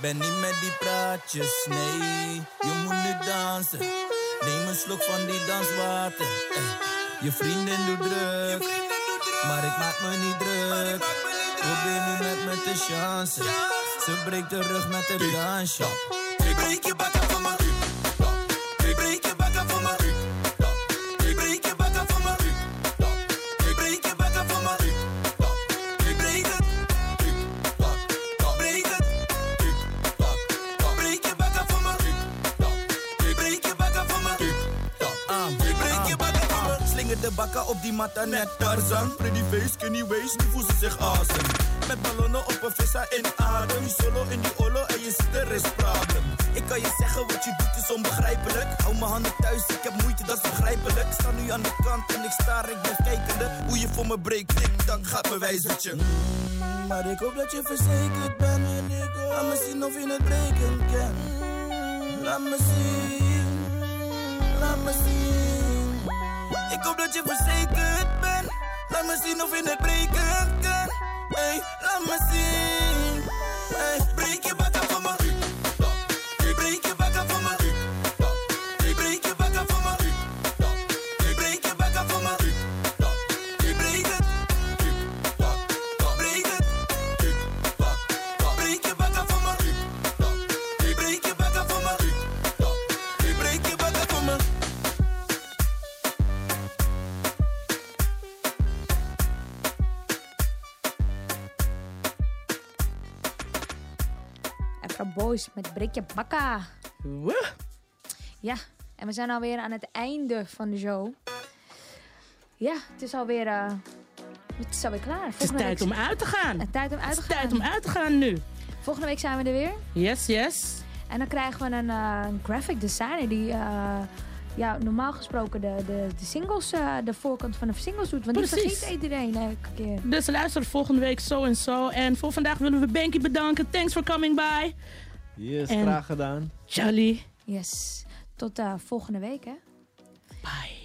Ben niet met die praatjes, nee. Je moet nu dansen. Neem een slok van die danswater. Eh, je vriendin doet druk. Maar ik maak me niet druk. Probeer nu met me te chansen. Ze breekt de rug met de dansje. Ik breek je bakken op die matta net Tarzan. Pretty face, skinny waist, nu voelt ze zich awesome. Met ballonnen op een vissa in adem. Solo in die olo en je ziet er is problem. Ik kan je zeggen wat je doet is onbegrijpelijk. Hou mijn handen thuis, ik heb moeite, dat is begrijpelijk. Sta nu aan de kant en ik staar, ik ben kijkende. Hoe je voor me breekt, tik tak gaat mijn wijzertje. Mm, maar ik hoop dat je verzekerd bent. Laat me zien of je het breken kan. Laat me zien, laat me zien. Ik hoop dat je verzekerd bent. Laat me zien of je het breken kan. Hey, laat me zien. Hey, Boys met Breekje Bakka. Ja, en we zijn alweer aan het einde van de show. Ja, het is alweer, eh, het is alweer klaar. Het is tijd om uit te gaan. Het tijd om uit Het te is gaan. tijd om uit te gaan nu. Volgende week zijn we er weer. Yes, yes. En dan krijgen we een eh, graphic designer die eh, ja, normaal gesproken de, de, de singles, de voorkant van de singles doet. Want die Precies. vergeet iedereen elke keer. Dus luister volgende week zo en zo. En voor vandaag willen we Banky bedanken. Thanks for coming by. Yes, En- graag gedaan. Charlie. Yes. Tot eh, volgende week, hè. Bye.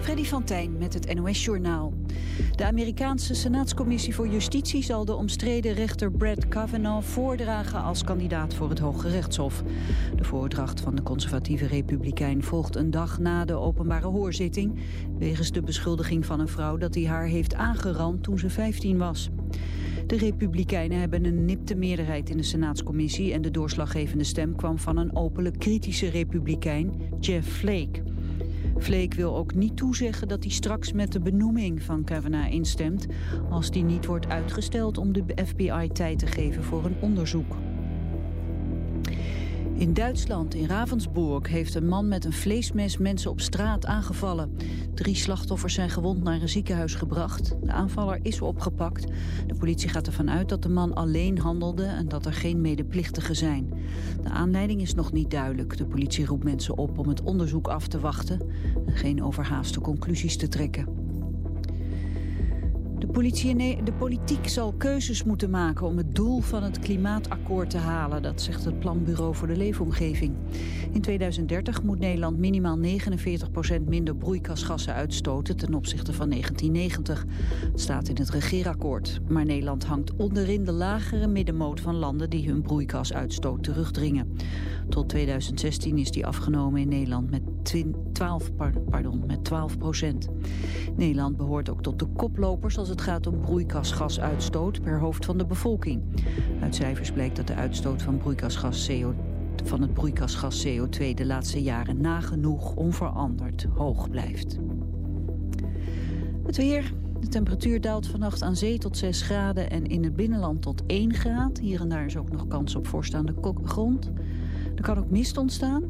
Freddy van Tijn met het NOS-journaal. De Amerikaanse Senaatscommissie voor Justitie zal de omstreden rechter Brett Kavanaugh voordragen als kandidaat voor het Hoge Rechtshof. De voordracht van de conservatieve republikein volgt een dag na de openbare hoorzitting... wegens de beschuldiging van een vrouw dat hij haar heeft aangerand toen ze 15 was. De republikeinen hebben een nipte meerderheid in de Senaatscommissie... en de doorslaggevende stem kwam van een openlijk kritische republikein, Jeff Flake... Flake wil ook niet toezeggen dat hij straks met de benoeming van Kavanaugh instemt... als die niet wordt uitgesteld om de FBI tijd te geven voor een onderzoek. In Duitsland, in Ravensburg, heeft een man met een vleesmes mensen op straat aangevallen. Drie slachtoffers zijn gewond naar een ziekenhuis gebracht. De aanvaller is opgepakt. De politie gaat ervan uit dat de man alleen handelde en dat er geen medeplichtigen zijn. De aanleiding is nog niet duidelijk. De politie roept mensen op om het onderzoek af te wachten en geen overhaaste conclusies te trekken. De, de politiek zal keuzes moeten maken om het doel van het klimaatakkoord te halen. Dat zegt het Planbureau voor de Leefomgeving. In 2030 moet Nederland minimaal 49% minder broeikasgassen uitstoten ten opzichte van 1990. Het staat in het regeerakkoord. Maar Nederland hangt onderin de lagere middenmoot van landen die hun broeikasuitstoot terugdringen. Tot 2016 is die afgenomen in Nederland met 12, par- pardon, met 12 procent. Nederland behoort ook tot de koplopers als het gaat om broeikasgasuitstoot per hoofd van de bevolking. Uit cijfers blijkt dat de uitstoot van, broeikasgas CO, van het broeikasgas CO2 de laatste jaren nagenoeg onveranderd hoog blijft. Het weer. De temperatuur daalt vannacht aan zee tot 6 graden en in het binnenland tot 1 graad. Hier en daar is ook nog kans op voorstaande grond. Er kan ook mist ontstaan.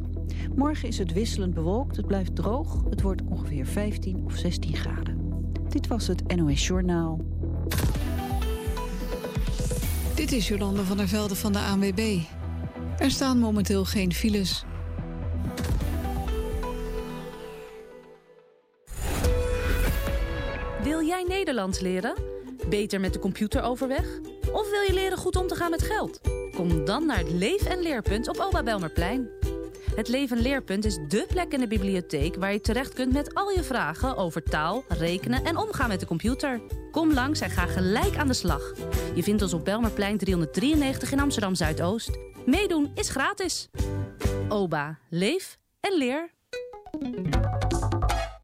Morgen is het wisselend bewolkt, het blijft droog. Het wordt ongeveer 15 of 16 graden. Dit was het NOS Journaal. Dit is Jolande van der Velde van de ANWB. Er staan momenteel geen files. Wil jij Nederlands leren? Beter met de computer overweg? Of wil je leren goed om te gaan met geld? Kom dan naar het Leef en Leerpunt op Oba Belmerplein. Het Leven Leerpunt is dé plek in de bibliotheek waar je terecht kunt met al je vragen over taal, rekenen en omgaan met de computer. Kom langs en ga gelijk aan de slag. Je vindt ons op Belmerplein 393 in Amsterdam Zuidoost. Meedoen is gratis. OBA, leef en leer.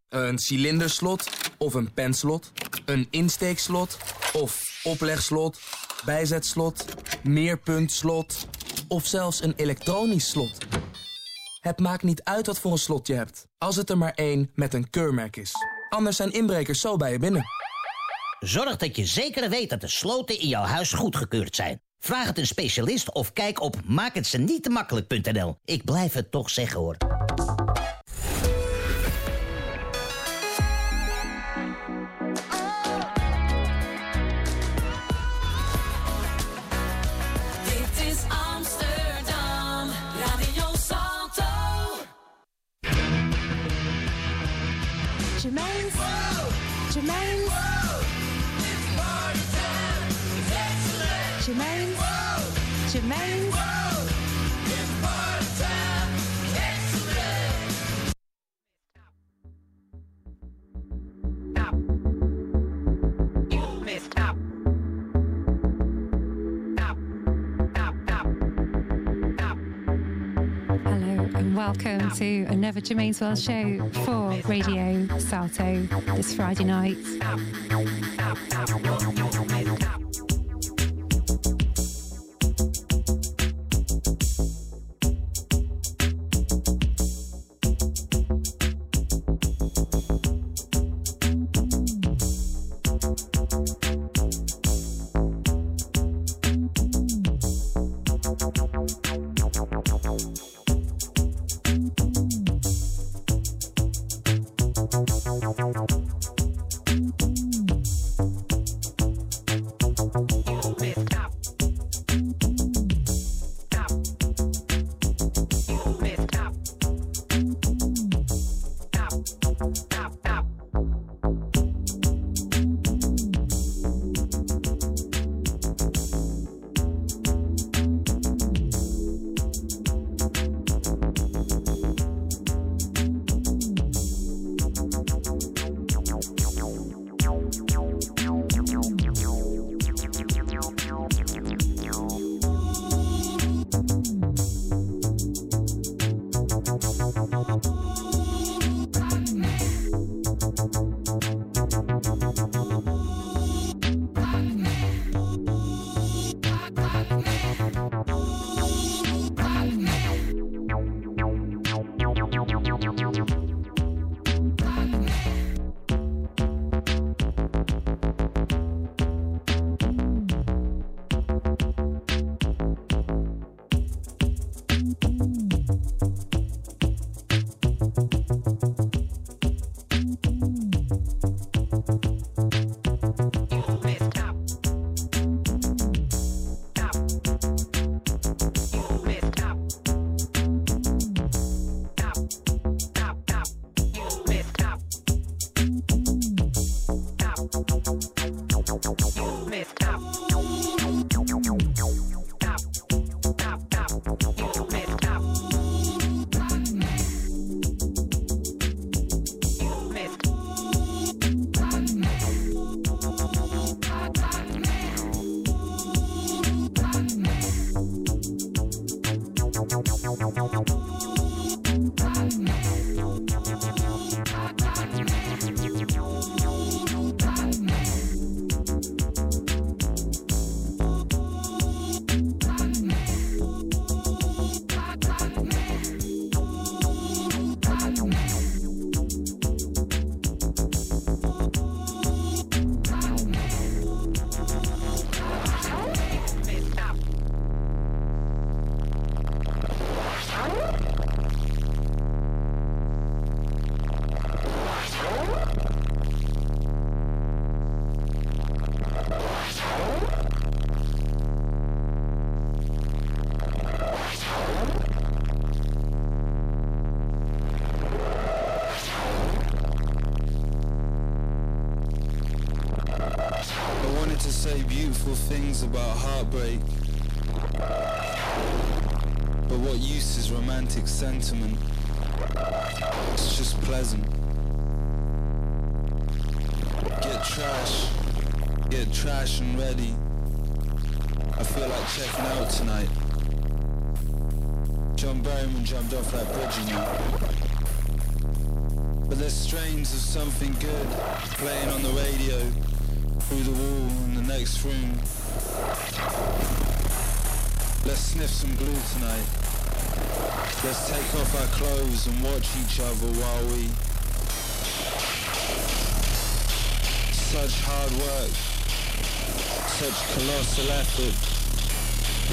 Een cilinderslot of een penslot, een insteekslot of oplegslot, bijzetslot, meerpuntslot of zelfs een elektronisch slot. Het maakt niet uit wat voor een slot je hebt, als het er maar één met een keurmerk is. Anders zijn inbrekers zo bij je binnen. Zorg dat je zeker weet dat de sloten in jouw huis goedgekeurd zijn. Vraag het een specialist of kijk op maakhetzenietemakkelijk.nl. Ik blijf het toch zeggen hoor. Another Germaine's World show for Radio Salto this Friday night. Beautiful things about heartbreak. But what use is romantic sentiment? It's just pleasant. Get trash, get trash and ready. I feel like checking out tonight. John Berryman jumped off that bridge, you know. But there's strains of something good playing on the radio through the wall in the next room. Let's sniff some glue tonight. Let's take off our clothes and watch each other while we... Such hard work, such colossal effort,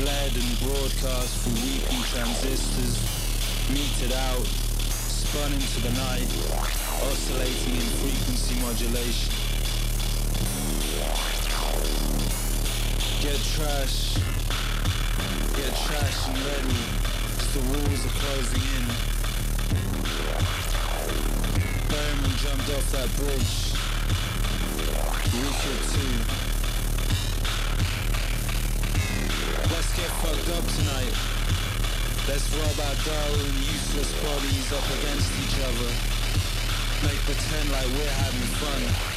bled and broadcast through weeping transistors, meted out, spun into the night, oscillating in frequency modulation. Trash, get trash and ready, 'cause the walls are closing in. Berman jumped off that bridge. We should too. Let's get fucked up tonight. Let's rub our dull and useless bodies up against each other. Make pretend like we're having fun.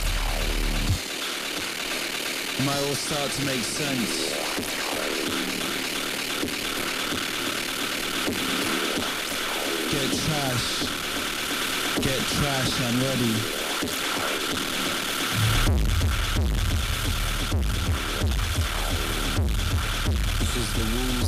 Might all start to make sense. Get trash. Get trash and ready. Because the walls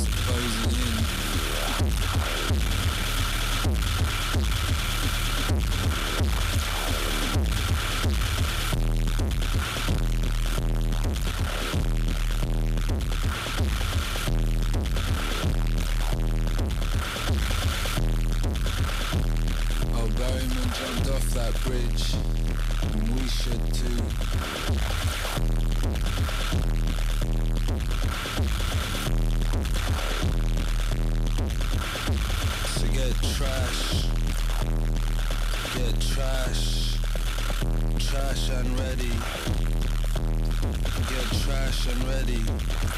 trash, trash and ready. Get trash and ready.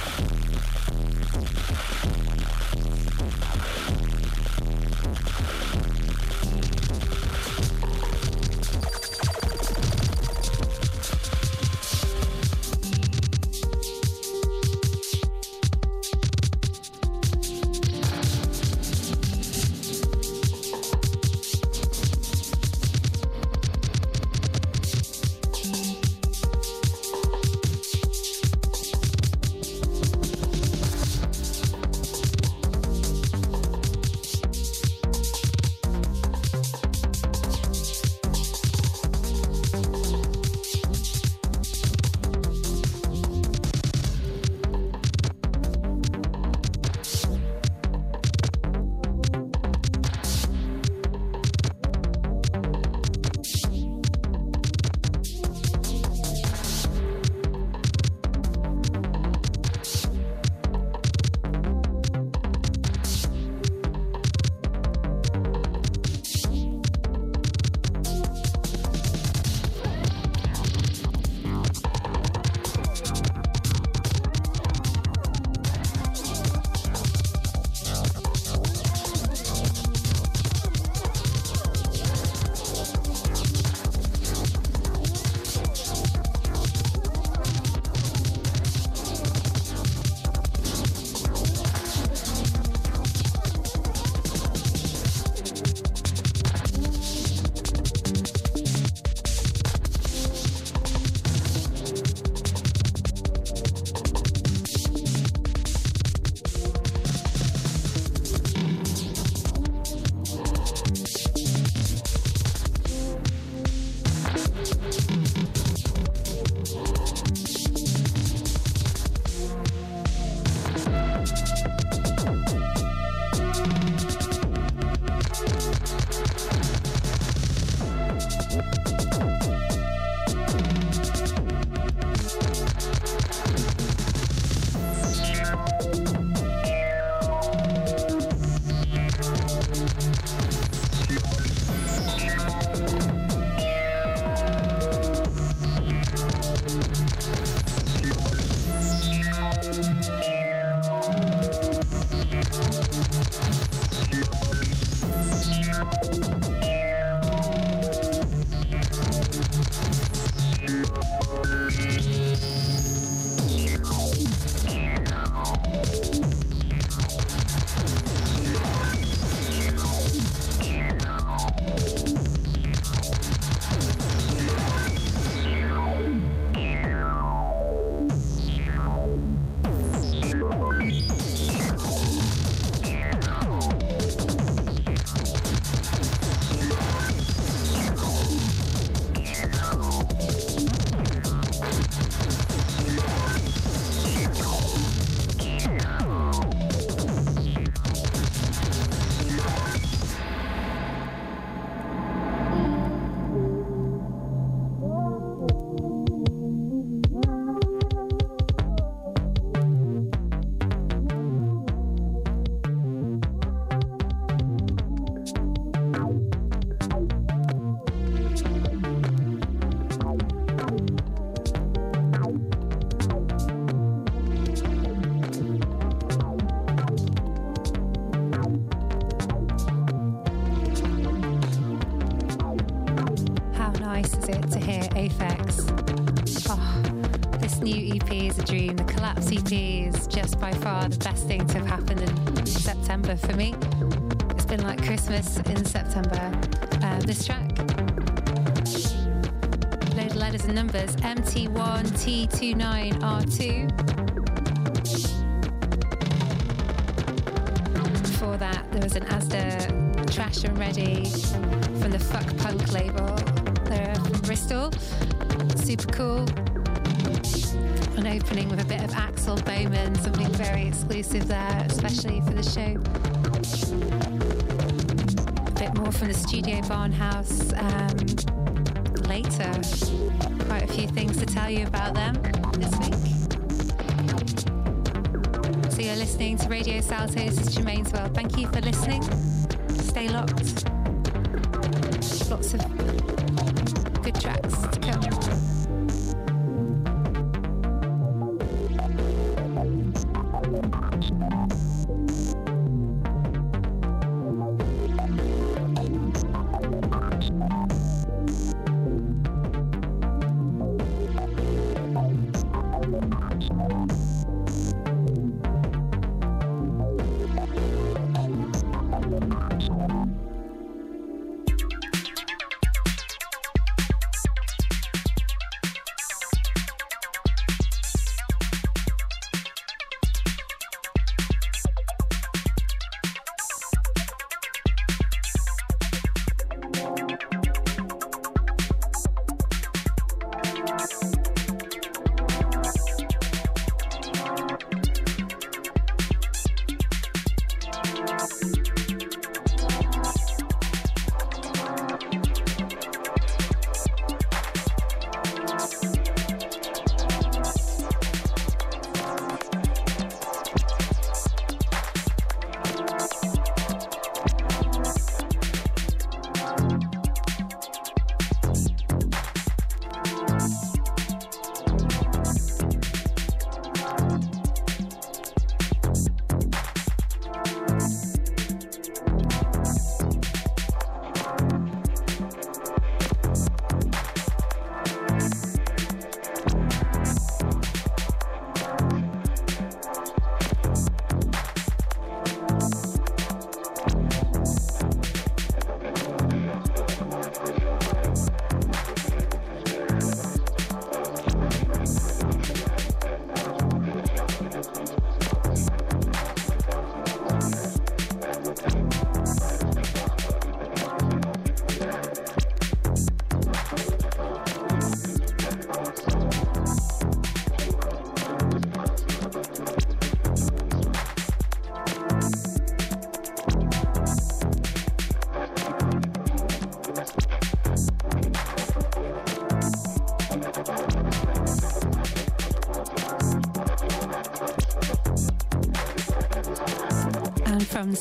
In September. Uh, this track, load of letters and numbers MT1T29R2. Before that, there was an Asda Trash and Ready from the Fuck Punk label. They're from Bristol. Super cool. An opening with a bit of Axel Boman, something very exclusive there, especially for the show. Bit more from the Studio Barnhus um, later. Quite a few things to tell you about them this week. So you're listening to Radio Salto. This is Germaine's World. Thank you for listening. Stay locked. Lots of good tracks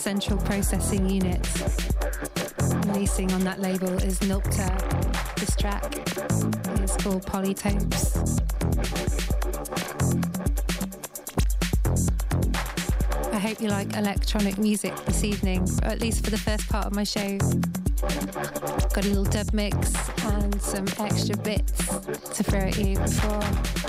Central Processing Unit. Releasing on that label is Nilpta. This track is called Polytopes. I hope you like electronic music this evening, or at least for the first part of my show. Got a little dub mix and some extra bits to throw at you before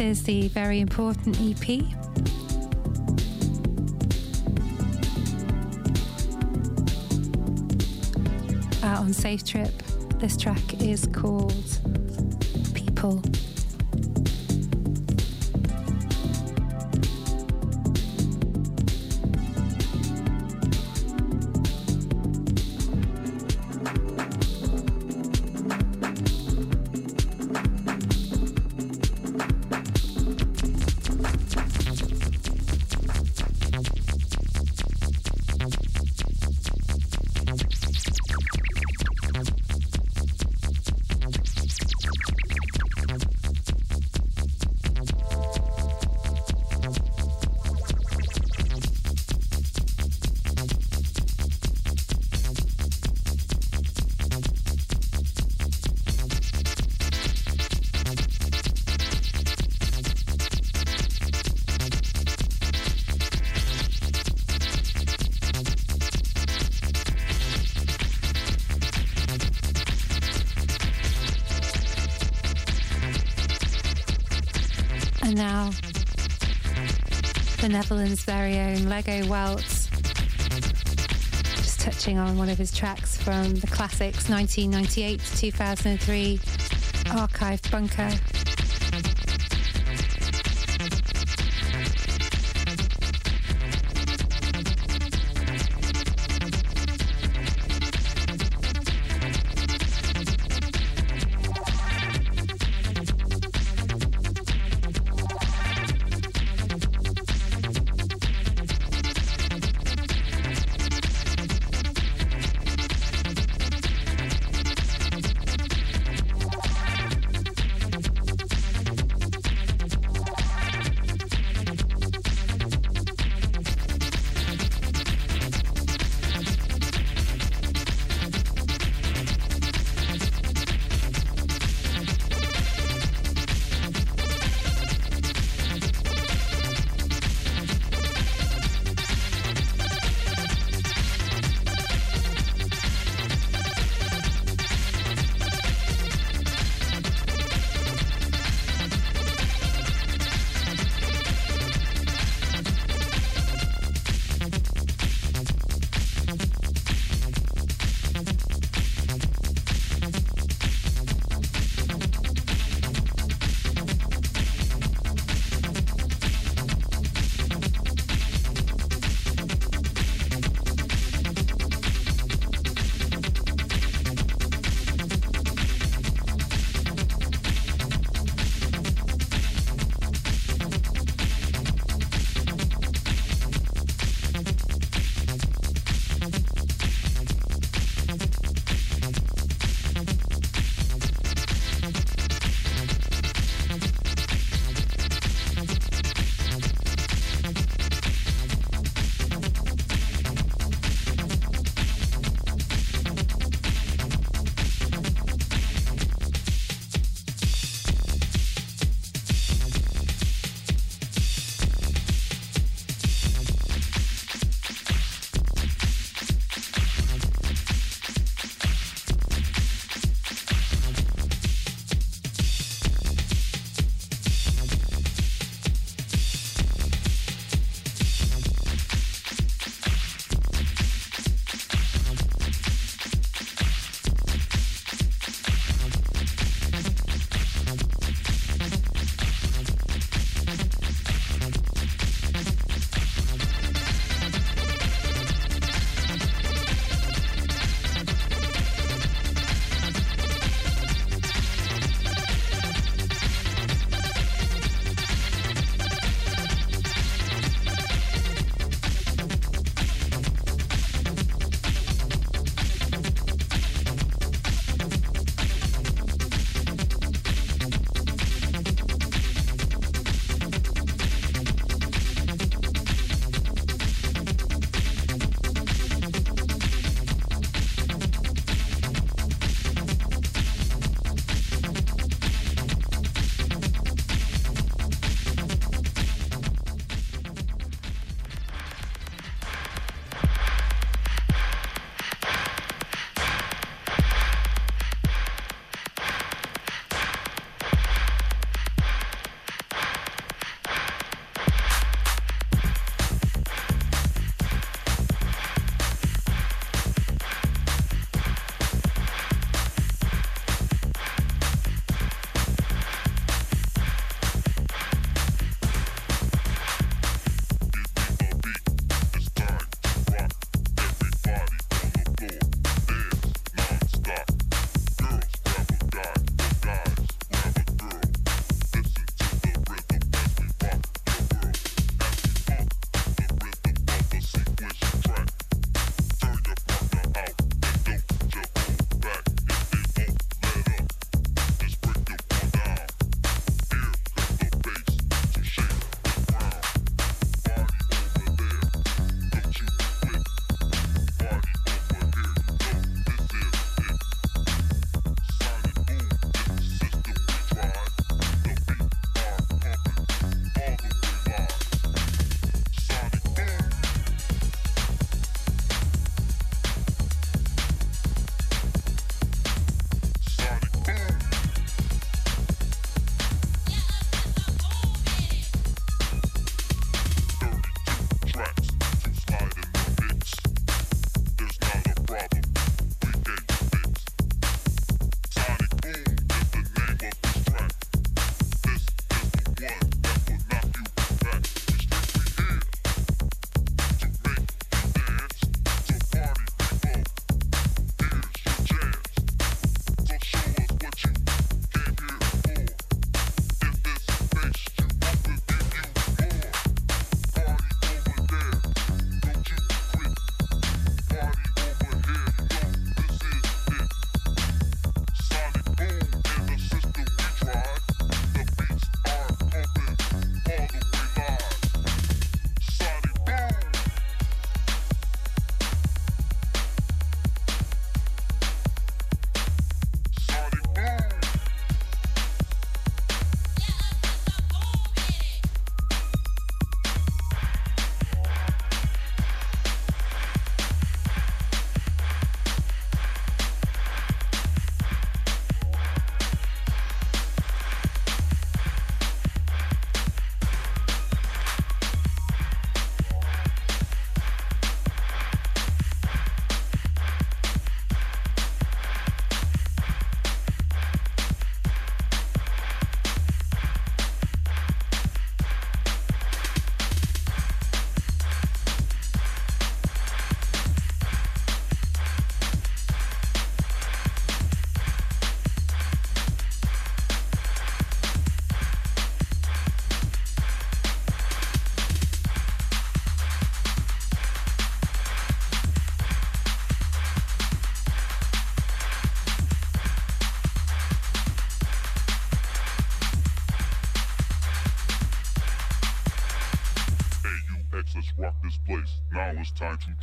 This is the very important EP. Out on Safe Trip. This track is called People. The Netherlands' very own Legowelts. Just touching on one of his tracks from the classics 1998 to 2003 Archive Bunker.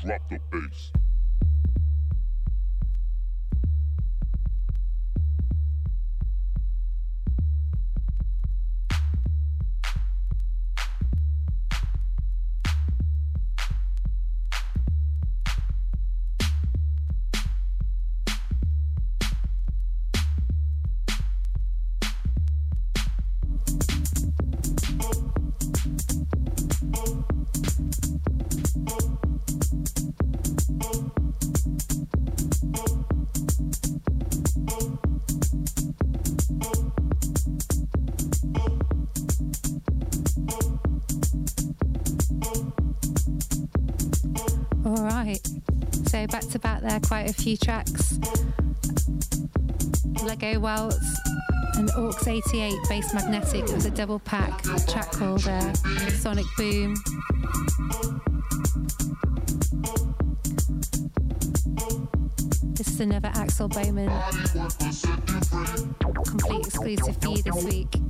Drop the bass. Quite a few tracks. Legowelts and Orcs 88 Bass Magnetic was a double pack track called uh, Sonic Boom. This is another Axel Boman complete exclusive for you this week.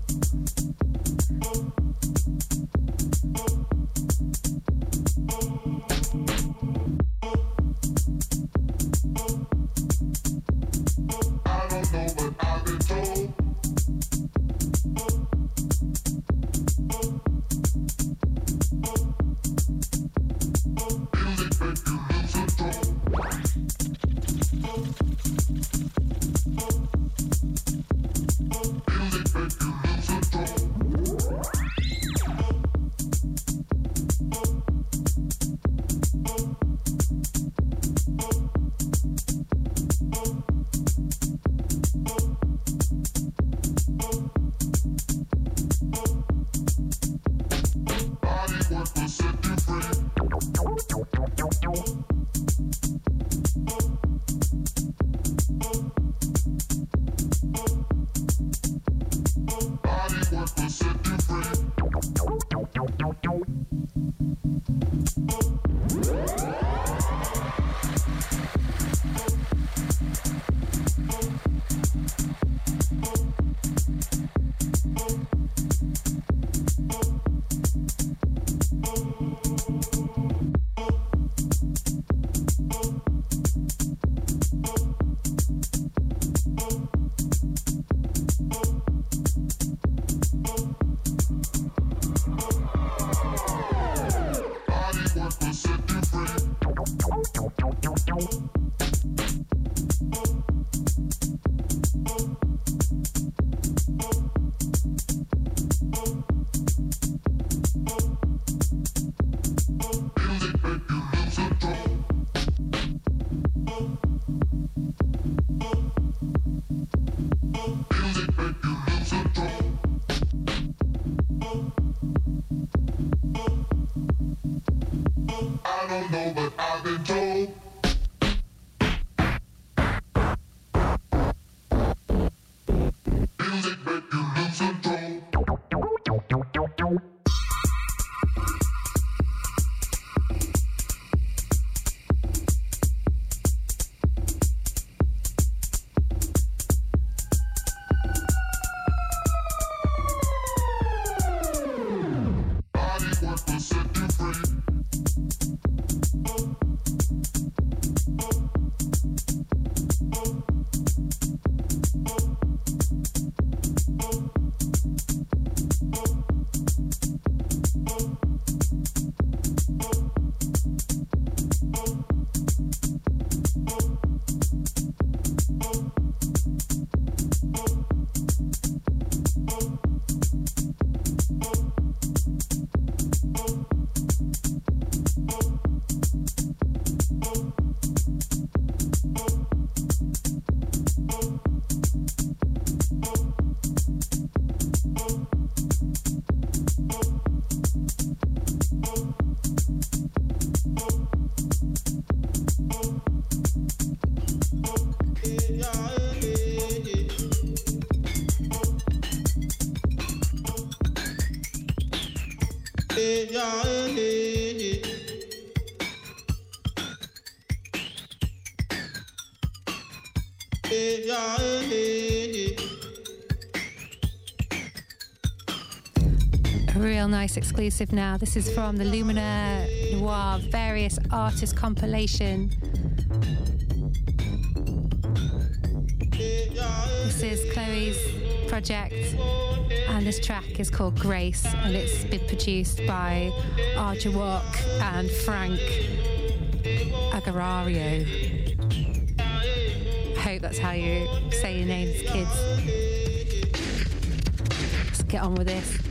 Nice exclusive now. This is from the Lumina Noir various artist compilation. This is Chloe's project, and this track is called Grace, and it's been produced by Arja and Frank Agarario. I hope that's how you say your names, kids. Let's get on with this.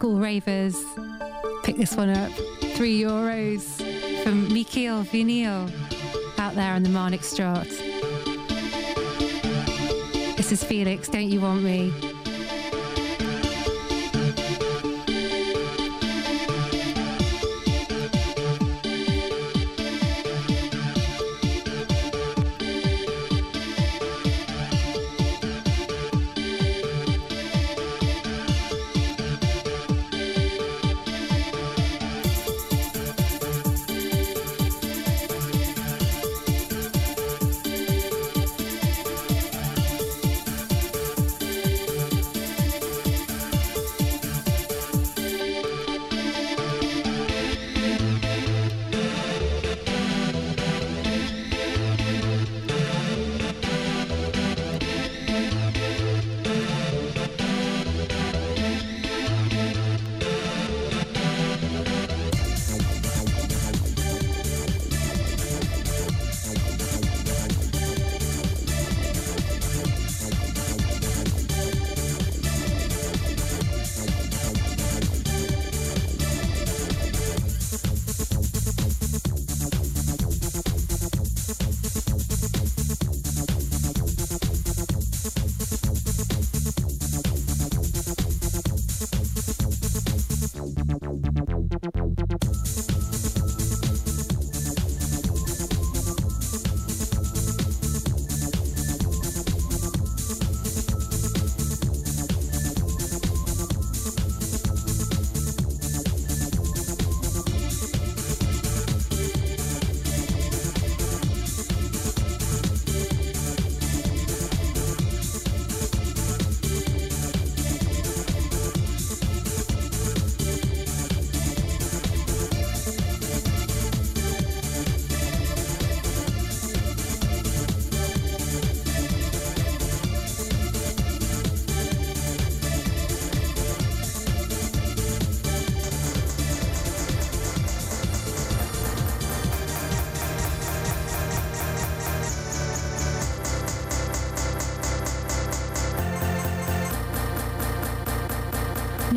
School ravers, pick this one up. Three euros from Mikhail Vinyl out there on the Marnixstraat. This is Felix, Don't You Want Me?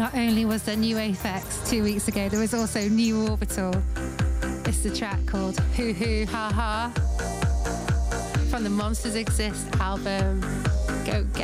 Not only was there new Aphex two weeks ago, there was also new Orbital. It's the track called Hoo Hoo Ha Ha from the Monsters Exist album. Go get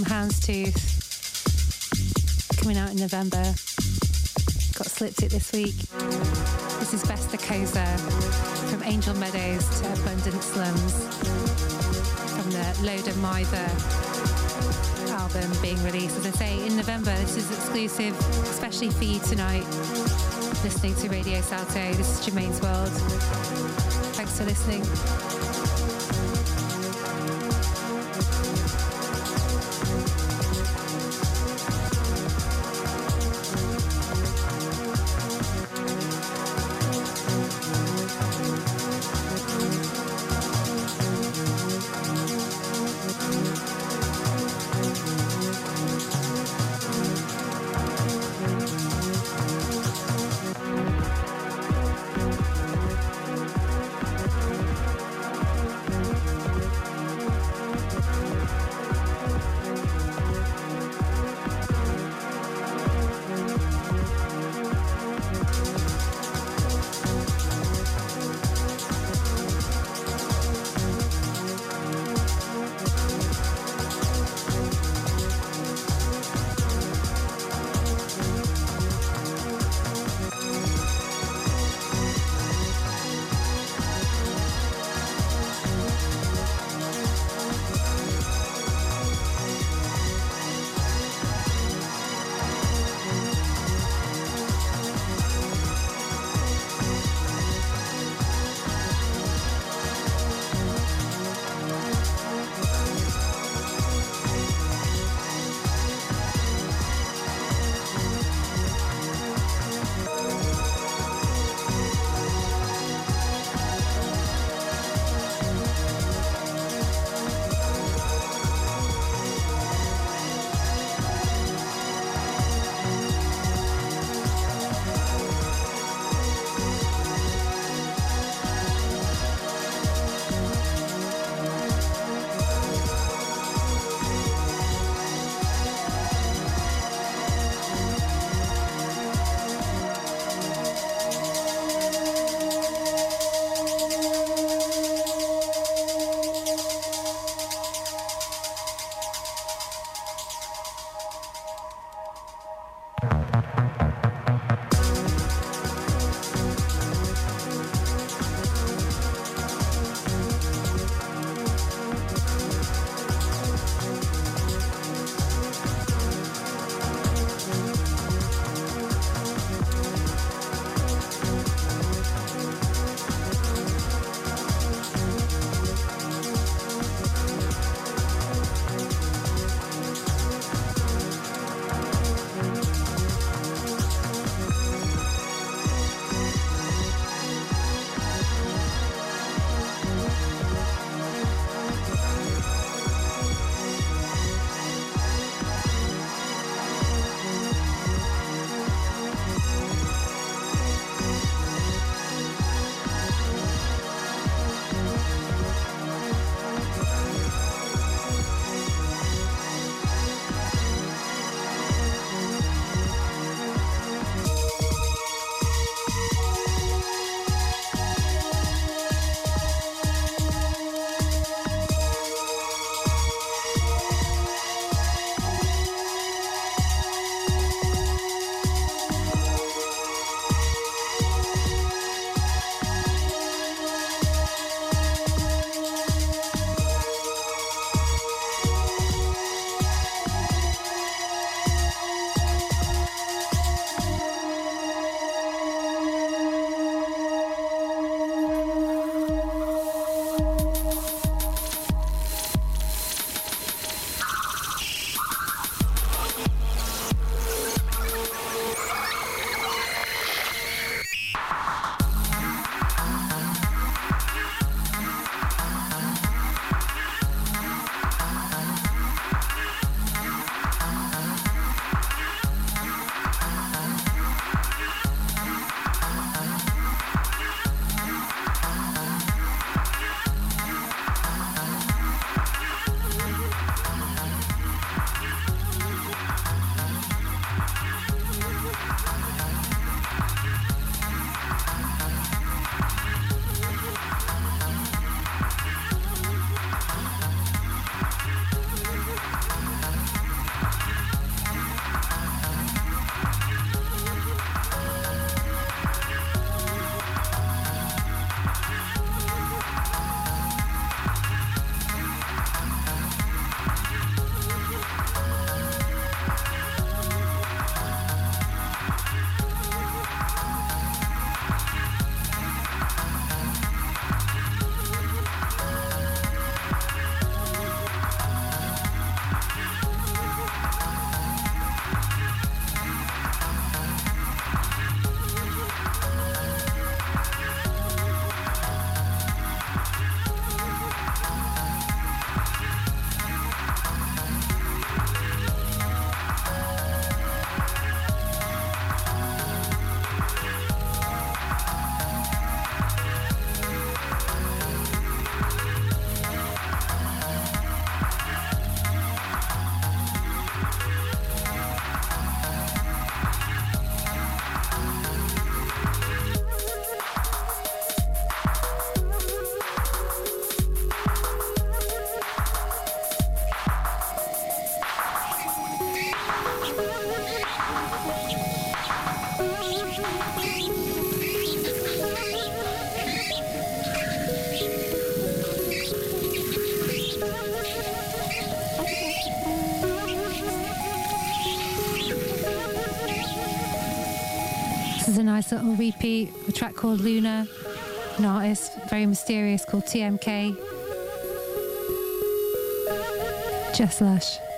from Houndstooth, coming out in November. Got slipped it this week. This is Vesta Koza from Angel Meadows to Abundant Slums from the Loda Mither album being released, as I say, in November. This is exclusive, especially for you tonight, listening to Radio Salto. This is Germaine's World. Thanks for listening. EP, a track called Luna, an artist very mysterious called TMK. Just Lush.